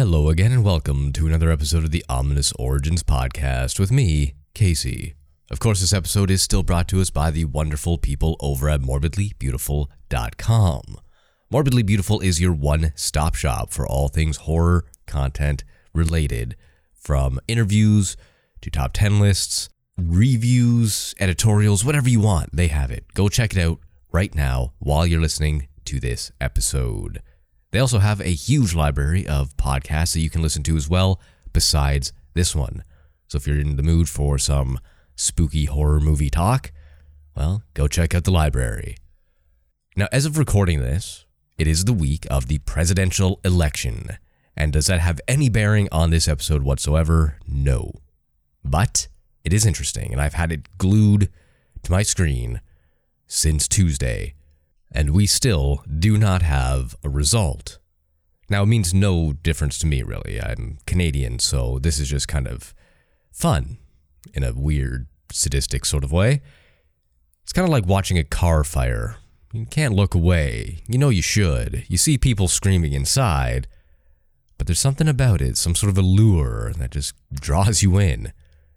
Hello again, and welcome to another episode of the Ominous Origins podcast with me, Casey. Of course, this episode is still brought to us by the wonderful people over at morbidlybeautiful.com. Morbidly Beautiful is your one stop shop for all things horror content related, from interviews to top 10 lists, reviews, editorials, whatever you want, they have it. Go check it out right now while you're listening to this episode. They also have a huge library of podcasts that you can listen to as well, besides this one. So if you're in the mood for some spooky horror movie talk, well, go check out the library. Now, as of recording this, it is the week of the presidential election. And does that have any bearing on this episode whatsoever? No. But it is interesting, and I've had it glued to my screen since Tuesday and we still do not have a result. Now, it means no difference to me, really. I'm Canadian, so this is just kind of fun in a weird, sadistic sort of way. It's kind of like watching a car fire. You can't look away. You know you should. You see people screaming inside, but there's something about it, some sort of allure that just draws you in.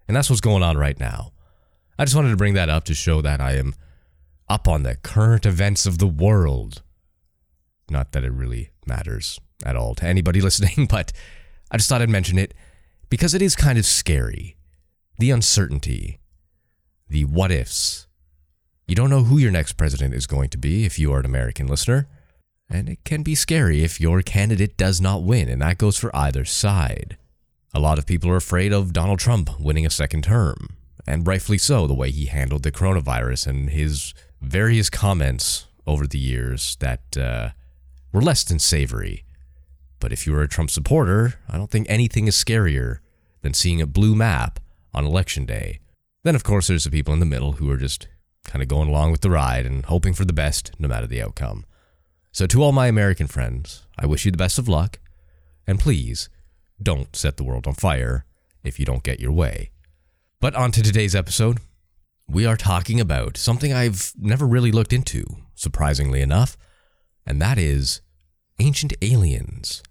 And that's what's going on right now. I just wanted to bring that up to show that I am up on the current events of the world. Not that it really matters at all to anybody listening, but I just thought I'd mention it because it is kind of scary. The uncertainty, the what ifs. You don't know who your next president is going to be if you are an American listener, and it can be scary if your candidate does not win, and that goes for either side. A lot of people are afraid of Donald Trump winning a second term, and rightfully so, the way he handled the coronavirus and his various comments over the years that uh, were less than savory. But if you are a Trump supporter, I don't think anything is scarier than seeing a blue map on election day. Then, of course, there's the people in the middle who are just kind of going along with the ride and hoping for the best no matter the outcome. So, to all my American friends, I wish you the best of luck. And please, don't set the world on fire if you don't get your way. But on to today's episode we are talking about something I've never really looked into, surprisingly enough, and that is ancient aliens.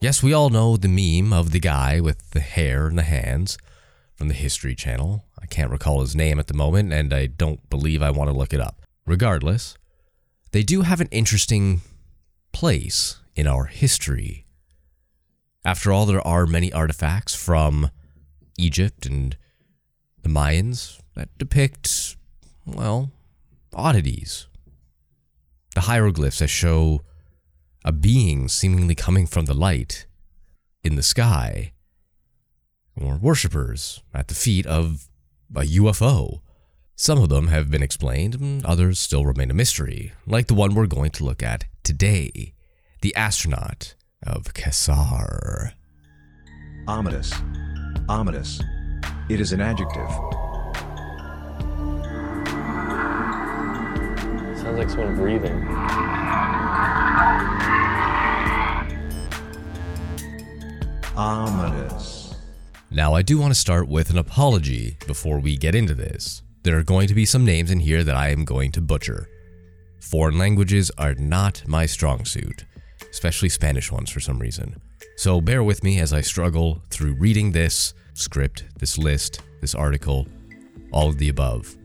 Yes, we all know the meme of the guy with the hair and the hands from the History Channel. I can't recall his name at the moment, and I don't believe I want to look it up. Regardless, they do have an interesting place in our history. After all, there are many artifacts from Egypt and the Mayans, that depict, well, oddities. The hieroglyphs that show a being seemingly coming from the light in the sky, or worshippers at the feet of a UFO. Some of them have been explained, and others still remain a mystery, like the one we're going to look at today the astronaut of Casar. Ominous. Ominous. It is an adjective. Sounds like someone breathing. Ominous. Now, I do want to start with an apology before we get into this. There are going to be some names in here that I am going to butcher. Foreign languages are not my strong suit, especially Spanish ones for some reason. So bear with me as I struggle through reading this script, this list, this article, all of the above.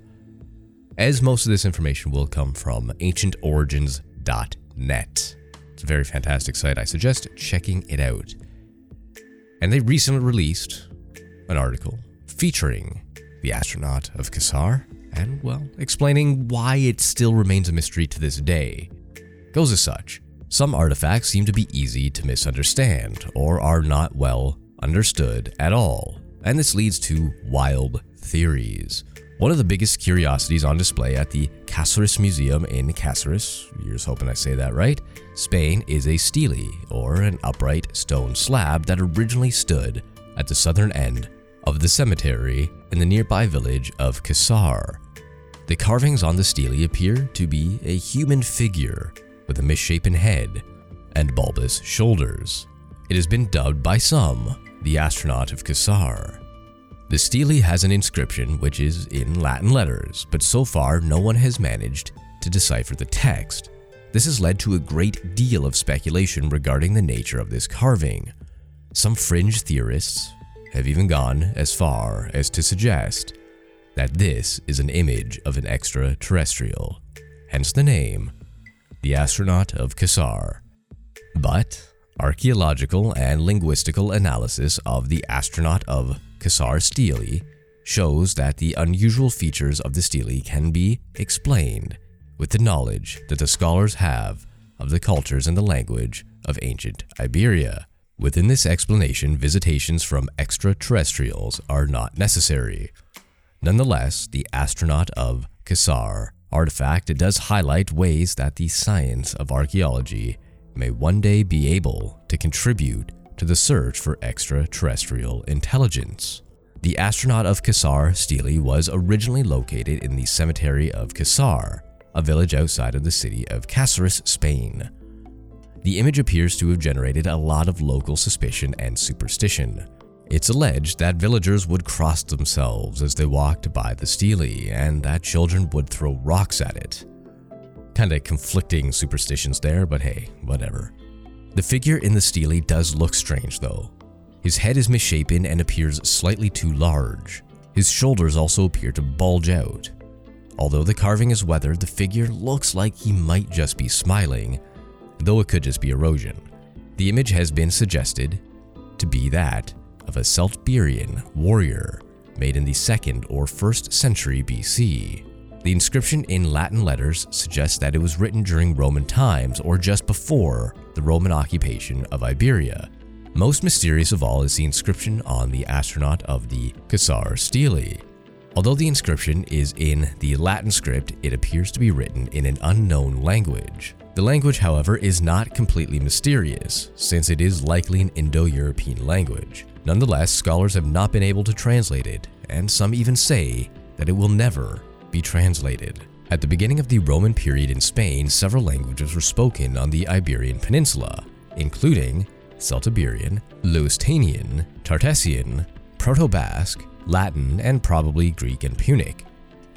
As most of this information will come from ancientorigins.net. It's a very fantastic site. I suggest checking it out. And they recently released an article featuring the astronaut of Casar and, well, explaining why it still remains a mystery to this day. Goes as such some artifacts seem to be easy to misunderstand or are not well understood at all, and this leads to wild theories. One of the biggest curiosities on display at the Caceres Museum in Caceres, you're just hoping I say that right, Spain is a stele, or an upright stone slab that originally stood at the southern end of the cemetery in the nearby village of Casar. The carvings on the stele appear to be a human figure with a misshapen head and bulbous shoulders. It has been dubbed by some the astronaut of Casar. The stele has an inscription which is in Latin letters, but so far no one has managed to decipher the text. This has led to a great deal of speculation regarding the nature of this carving. Some fringe theorists have even gone as far as to suggest that this is an image of an extraterrestrial, hence the name, the astronaut of Casar. But archaeological and linguistical analysis of the astronaut of Casar stele shows that the unusual features of the stele can be explained with the knowledge that the scholars have of the cultures and the language of ancient Iberia. Within this explanation, visitations from extraterrestrials are not necessary. Nonetheless, the astronaut of Cassar artifact does highlight ways that the science of archaeology may one day be able to contribute to the search for extraterrestrial intelligence. The astronaut of Casar stele was originally located in the cemetery of Casar, a village outside of the city of Caceres, Spain. The image appears to have generated a lot of local suspicion and superstition. It's alleged that villagers would cross themselves as they walked by the stele and that children would throw rocks at it. Kinda conflicting superstitions there, but hey, whatever. The figure in the stele does look strange though. His head is misshapen and appears slightly too large. His shoulders also appear to bulge out. Although the carving is weathered, the figure looks like he might just be smiling, though it could just be erosion. The image has been suggested to be that of a Celtiberian warrior made in the 2nd or 1st century BC. The inscription in Latin letters suggests that it was written during Roman times or just before the Roman occupation of Iberia. Most mysterious of all is the inscription on the astronaut of the Casar stele. Although the inscription is in the Latin script, it appears to be written in an unknown language. The language, however, is not completely mysterious, since it is likely an Indo European language. Nonetheless, scholars have not been able to translate it, and some even say that it will never be translated. At the beginning of the Roman period in Spain, several languages were spoken on the Iberian Peninsula, including Celtiberian, Lusitanian, Tartessian, Proto Basque, Latin, and probably Greek and Punic.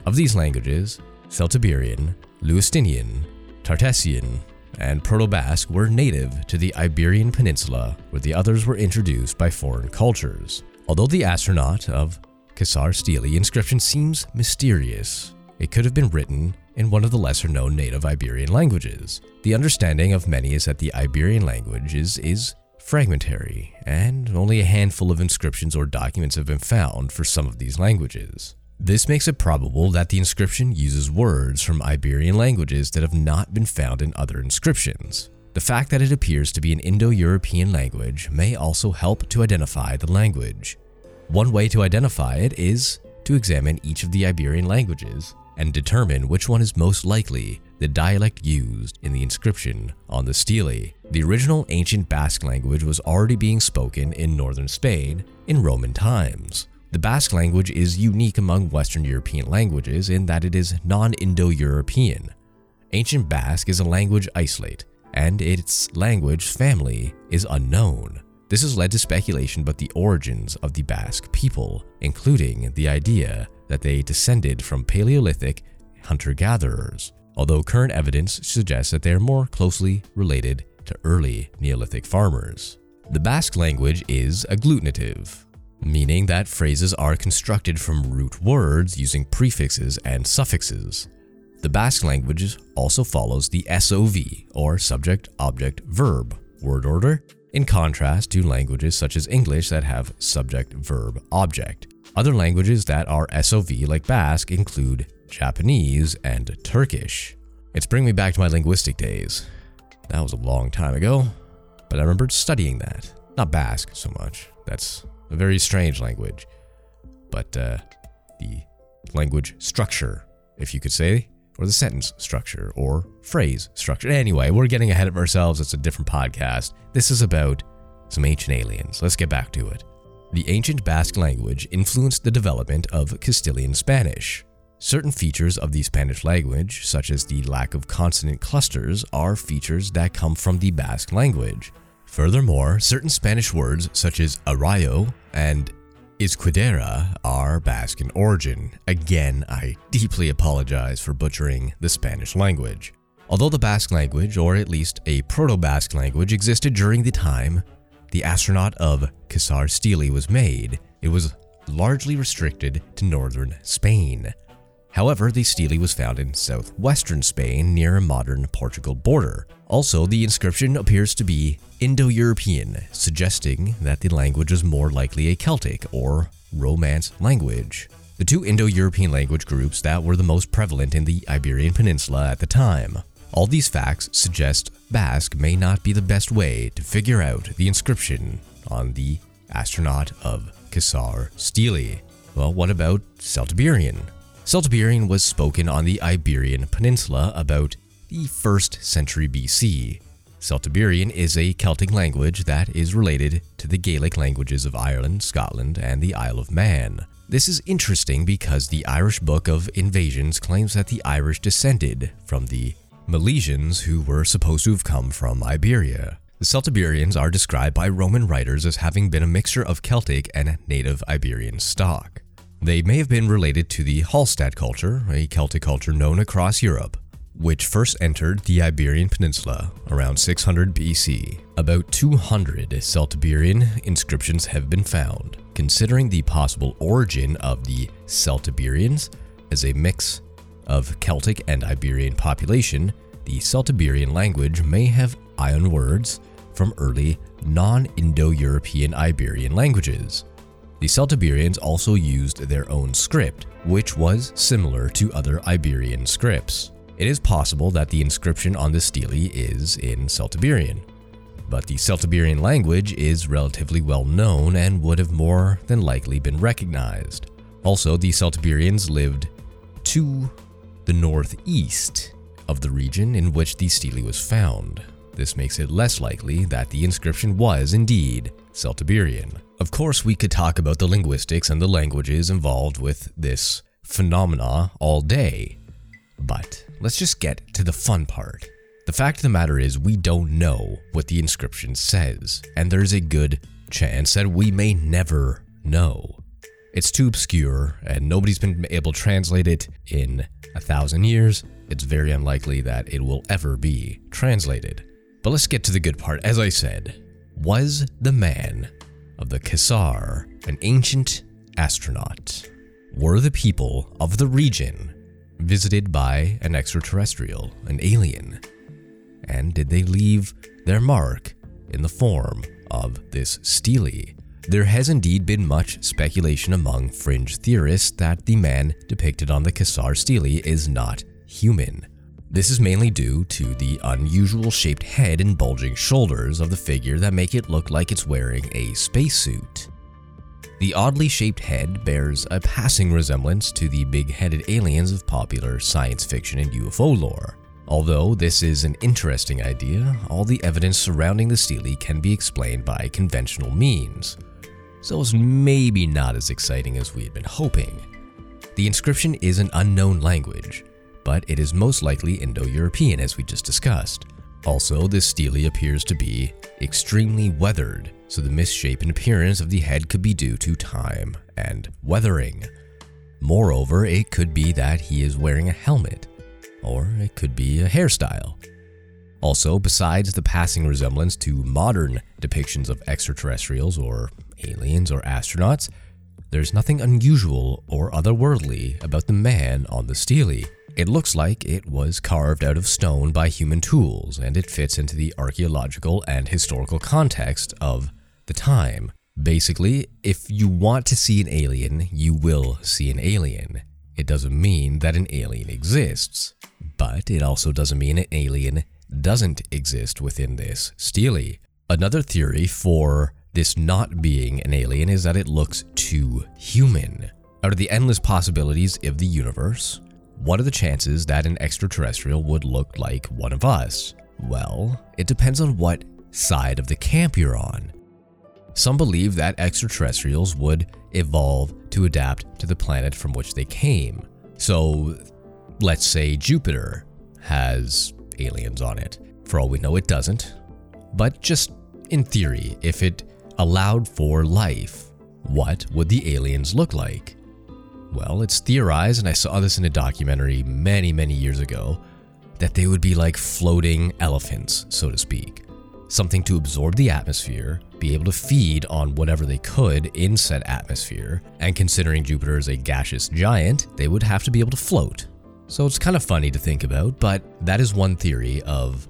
Of these languages, Celtiberian, Lusitanian, Tartessian, and Proto Basque were native to the Iberian Peninsula, where the others were introduced by foreign cultures. Although the astronaut of Casar stele inscription seems mysterious, it could have been written in one of the lesser known native Iberian languages. The understanding of many is that the Iberian language is, is fragmentary, and only a handful of inscriptions or documents have been found for some of these languages. This makes it probable that the inscription uses words from Iberian languages that have not been found in other inscriptions. The fact that it appears to be an Indo European language may also help to identify the language. One way to identify it is to examine each of the Iberian languages and determine which one is most likely the dialect used in the inscription on the stele. The original ancient Basque language was already being spoken in northern Spain in Roman times. The Basque language is unique among Western European languages in that it is non Indo European. Ancient Basque is a language isolate, and its language family is unknown. This has led to speculation about the origins of the Basque people, including the idea that they descended from Paleolithic hunter gatherers, although current evidence suggests that they are more closely related to early Neolithic farmers. The Basque language is agglutinative, meaning that phrases are constructed from root words using prefixes and suffixes. The Basque language also follows the SOV, or subject, object, verb, word order, in contrast to languages such as English that have subject, verb, object. Other languages that are SOV like Basque include Japanese and Turkish. It's bringing me back to my linguistic days. That was a long time ago, but I remembered studying that. Not Basque so much. That's a very strange language. But uh, the language structure, if you could say, or the sentence structure, or phrase structure. Anyway, we're getting ahead of ourselves. It's a different podcast. This is about some ancient aliens. Let's get back to it. The ancient Basque language influenced the development of Castilian Spanish. Certain features of the Spanish language, such as the lack of consonant clusters, are features that come from the Basque language. Furthermore, certain Spanish words such as arroyo and izquierda are Basque in origin. Again, I deeply apologize for butchering the Spanish language. Although the Basque language, or at least a Proto Basque language, existed during the time the astronaut of Caesar Stele was made, it was largely restricted to northern Spain. However, the stele was found in southwestern Spain near a modern Portugal border. Also, the inscription appears to be Indo European, suggesting that the language was more likely a Celtic or Romance language. The two Indo European language groups that were the most prevalent in the Iberian Peninsula at the time. All these facts suggest Basque may not be the best way to figure out the inscription on the astronaut of Caesar Stele. Well, what about Celtiberian? Celtiberian was spoken on the Iberian Peninsula about the 1st century BC. Celtiberian is a Celtic language that is related to the Gaelic languages of Ireland, Scotland, and the Isle of Man. This is interesting because the Irish Book of Invasions claims that the Irish descended from the Milesians who were supposed to have come from Iberia. The Celtiberians are described by Roman writers as having been a mixture of Celtic and native Iberian stock. They may have been related to the Hallstatt culture, a Celtic culture known across Europe, which first entered the Iberian Peninsula around 600 BC. About 200 Celtiberian inscriptions have been found. Considering the possible origin of the Celtiberians as a mix of Celtic and Iberian population, the Celtiberian language may have ion words from early non Indo European Iberian languages. The Celtiberians also used their own script, which was similar to other Iberian scripts. It is possible that the inscription on the stele is in Celtiberian, but the Celtiberian language is relatively well known and would have more than likely been recognized. Also, the Celtiberians lived to the northeast of the region in which the stele was found. This makes it less likely that the inscription was indeed Celtiberian. Of course, we could talk about the linguistics and the languages involved with this phenomena all day, but let's just get to the fun part. The fact of the matter is, we don't know what the inscription says, and there's a good chance that we may never know. It's too obscure, and nobody's been able to translate it in a thousand years. It's very unlikely that it will ever be translated. But let's get to the good part. As I said, was the man of the Caesar an ancient astronaut? Were the people of the region visited by an extraterrestrial, an alien? And did they leave their mark in the form of this stele? There has indeed been much speculation among fringe theorists that the man depicted on the Caesar stele is not human. This is mainly due to the unusual shaped head and bulging shoulders of the figure that make it look like it's wearing a spacesuit. The oddly shaped head bears a passing resemblance to the big headed aliens of popular science fiction and UFO lore. Although this is an interesting idea, all the evidence surrounding the stele can be explained by conventional means, so it's maybe not as exciting as we had been hoping. The inscription is an unknown language, but it is most likely Indo European, as we just discussed. Also, this stele appears to be extremely weathered, so the misshapen appearance of the head could be due to time and weathering. Moreover, it could be that he is wearing a helmet, or it could be a hairstyle. Also, besides the passing resemblance to modern depictions of extraterrestrials or aliens or astronauts, there's nothing unusual or otherworldly about the man on the stele. It looks like it was carved out of stone by human tools, and it fits into the archaeological and historical context of the time. Basically, if you want to see an alien, you will see an alien. It doesn't mean that an alien exists, but it also doesn't mean an alien doesn't exist within this stele. Another theory for this not being an alien is that it looks too human. Out of the endless possibilities of the universe, what are the chances that an extraterrestrial would look like one of us? Well, it depends on what side of the camp you're on. Some believe that extraterrestrials would evolve to adapt to the planet from which they came. So, let's say Jupiter has aliens on it. For all we know, it doesn't. But just in theory, if it allowed for life, what would the aliens look like? Well, it's theorized, and I saw this in a documentary many, many years ago, that they would be like floating elephants, so to speak. something to absorb the atmosphere, be able to feed on whatever they could in said atmosphere, and considering Jupiter is a gaseous giant, they would have to be able to float. So it's kind of funny to think about, but that is one theory of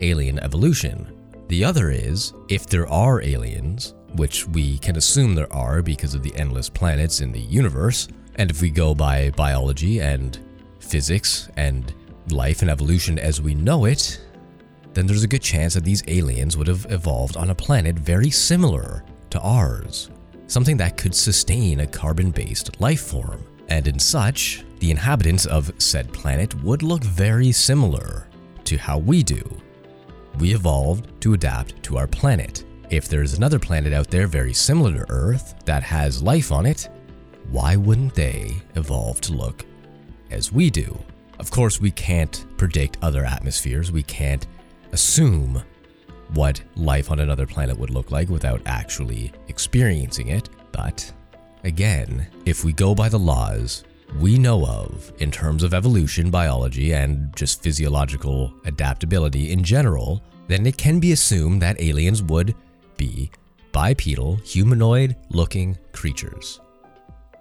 alien evolution. The other is if there are aliens, which we can assume there are because of the endless planets in the universe, and if we go by biology and physics and life and evolution as we know it, then there's a good chance that these aliens would have evolved on a planet very similar to ours, something that could sustain a carbon based life form. And in such, the inhabitants of said planet would look very similar to how we do. We evolved to adapt to our planet. If there's another planet out there very similar to Earth that has life on it, why wouldn't they evolve to look as we do? Of course, we can't predict other atmospheres. We can't assume what life on another planet would look like without actually experiencing it. But again, if we go by the laws we know of in terms of evolution, biology, and just physiological adaptability in general, then it can be assumed that aliens would be bipedal, humanoid looking creatures.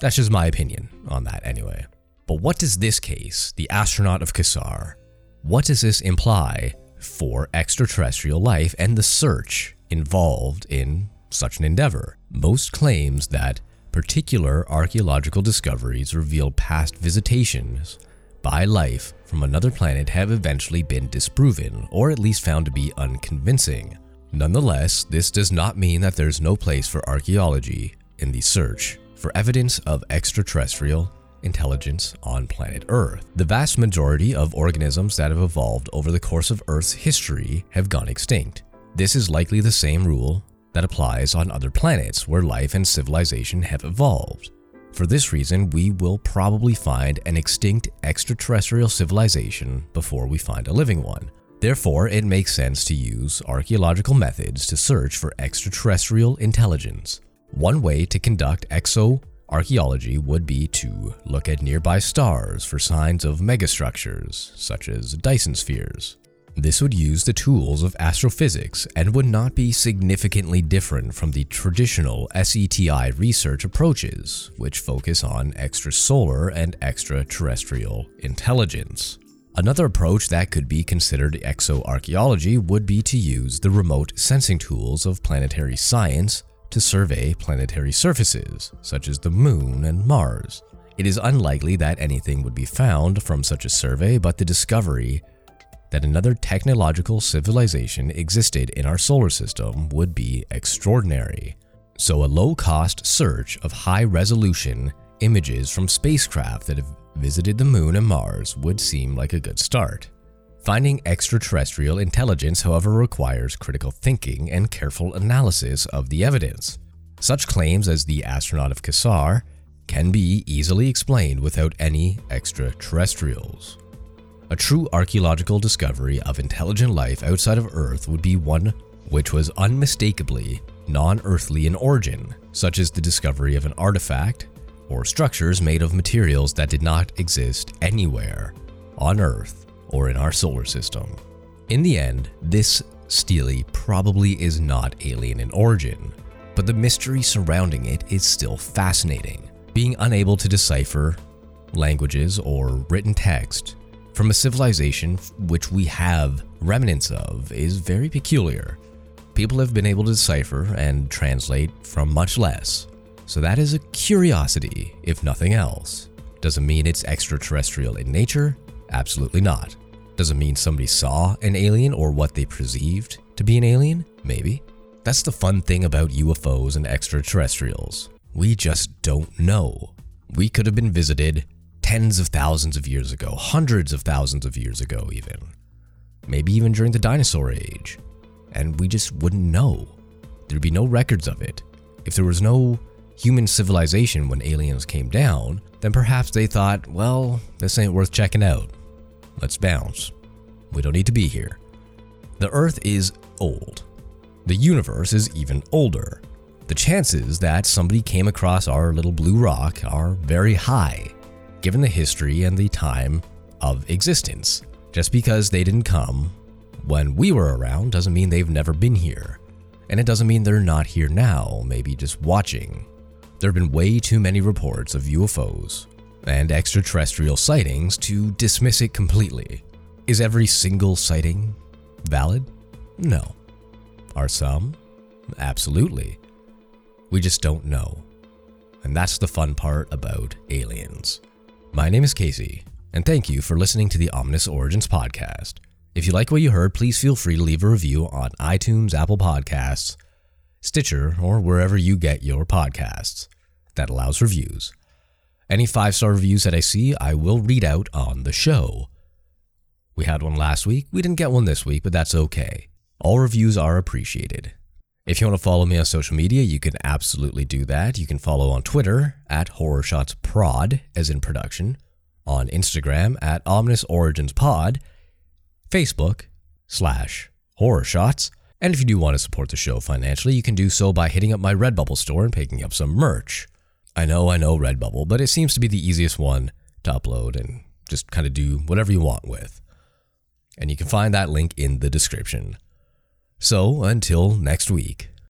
That's just my opinion on that, anyway. But what does this case, the astronaut of Casar, what does this imply for extraterrestrial life and the search involved in such an endeavor? Most claims that particular archaeological discoveries reveal past visitations by life from another planet have eventually been disproven, or at least found to be unconvincing. Nonetheless, this does not mean that there's no place for archaeology in the search for evidence of extraterrestrial intelligence on planet Earth. The vast majority of organisms that have evolved over the course of Earth's history have gone extinct. This is likely the same rule that applies on other planets where life and civilization have evolved. For this reason, we will probably find an extinct extraterrestrial civilization before we find a living one. Therefore, it makes sense to use archaeological methods to search for extraterrestrial intelligence. One way to conduct exoarchaeology would be to look at nearby stars for signs of megastructures, such as Dyson spheres. This would use the tools of astrophysics and would not be significantly different from the traditional SETI research approaches, which focus on extrasolar and extraterrestrial intelligence. Another approach that could be considered exoarchaeology would be to use the remote sensing tools of planetary science to survey planetary surfaces, such as the Moon and Mars. It is unlikely that anything would be found from such a survey, but the discovery that another technological civilization existed in our solar system would be extraordinary. So, a low cost search of high resolution images from spacecraft that have visited the moon and Mars would seem like a good start. Finding extraterrestrial intelligence, however, requires critical thinking and careful analysis of the evidence. Such claims as the astronaut of Casar can be easily explained without any extraterrestrials. A true archaeological discovery of intelligent life outside of Earth would be one which was unmistakably non earthly in origin, such as the discovery of an artifact or structures made of materials that did not exist anywhere on Earth or in our solar system. In the end, this stele probably is not alien in origin, but the mystery surrounding it is still fascinating. Being unable to decipher languages or written text from a civilization which we have remnants of is very peculiar. People have been able to decipher and translate from much less. So that is a curiosity, if nothing else. Doesn't mean it's extraterrestrial in nature? Absolutely not. Doesn't mean somebody saw an alien or what they perceived to be an alien? Maybe. That's the fun thing about UFOs and extraterrestrials. We just don't know. We could have been visited tens of thousands of years ago, hundreds of thousands of years ago, even. Maybe even during the dinosaur age. And we just wouldn't know. There'd be no records of it. If there was no human civilization when aliens came down, then perhaps they thought, well, this ain't worth checking out. Let's bounce. We don't need to be here. The Earth is old. The universe is even older. The chances that somebody came across our little blue rock are very high given the history and the time of existence. Just because they didn't come when we were around doesn't mean they've never been here. And it doesn't mean they're not here now, maybe just watching. There have been way too many reports of UFOs and extraterrestrial sightings to dismiss it completely. Is every single sighting valid? No. Are some? Absolutely. We just don't know. And that's the fun part about aliens. My name is Casey, and thank you for listening to the Ominous Origins podcast. If you like what you heard, please feel free to leave a review on iTunes, Apple Podcasts, Stitcher, or wherever you get your podcasts. That allows reviews. Any five star reviews that I see, I will read out on the show. We had one last week. We didn't get one this week, but that's okay. All reviews are appreciated. If you want to follow me on social media, you can absolutely do that. You can follow on Twitter at Horror Shots Prod, as in production, on Instagram at Ominous Origins Pod, Facebook slash Horror Shots, and if you do want to support the show financially, you can do so by hitting up my Redbubble store and picking up some merch. I know, I know Redbubble, but it seems to be the easiest one to upload and just kind of do whatever you want with. And you can find that link in the description. So until next week.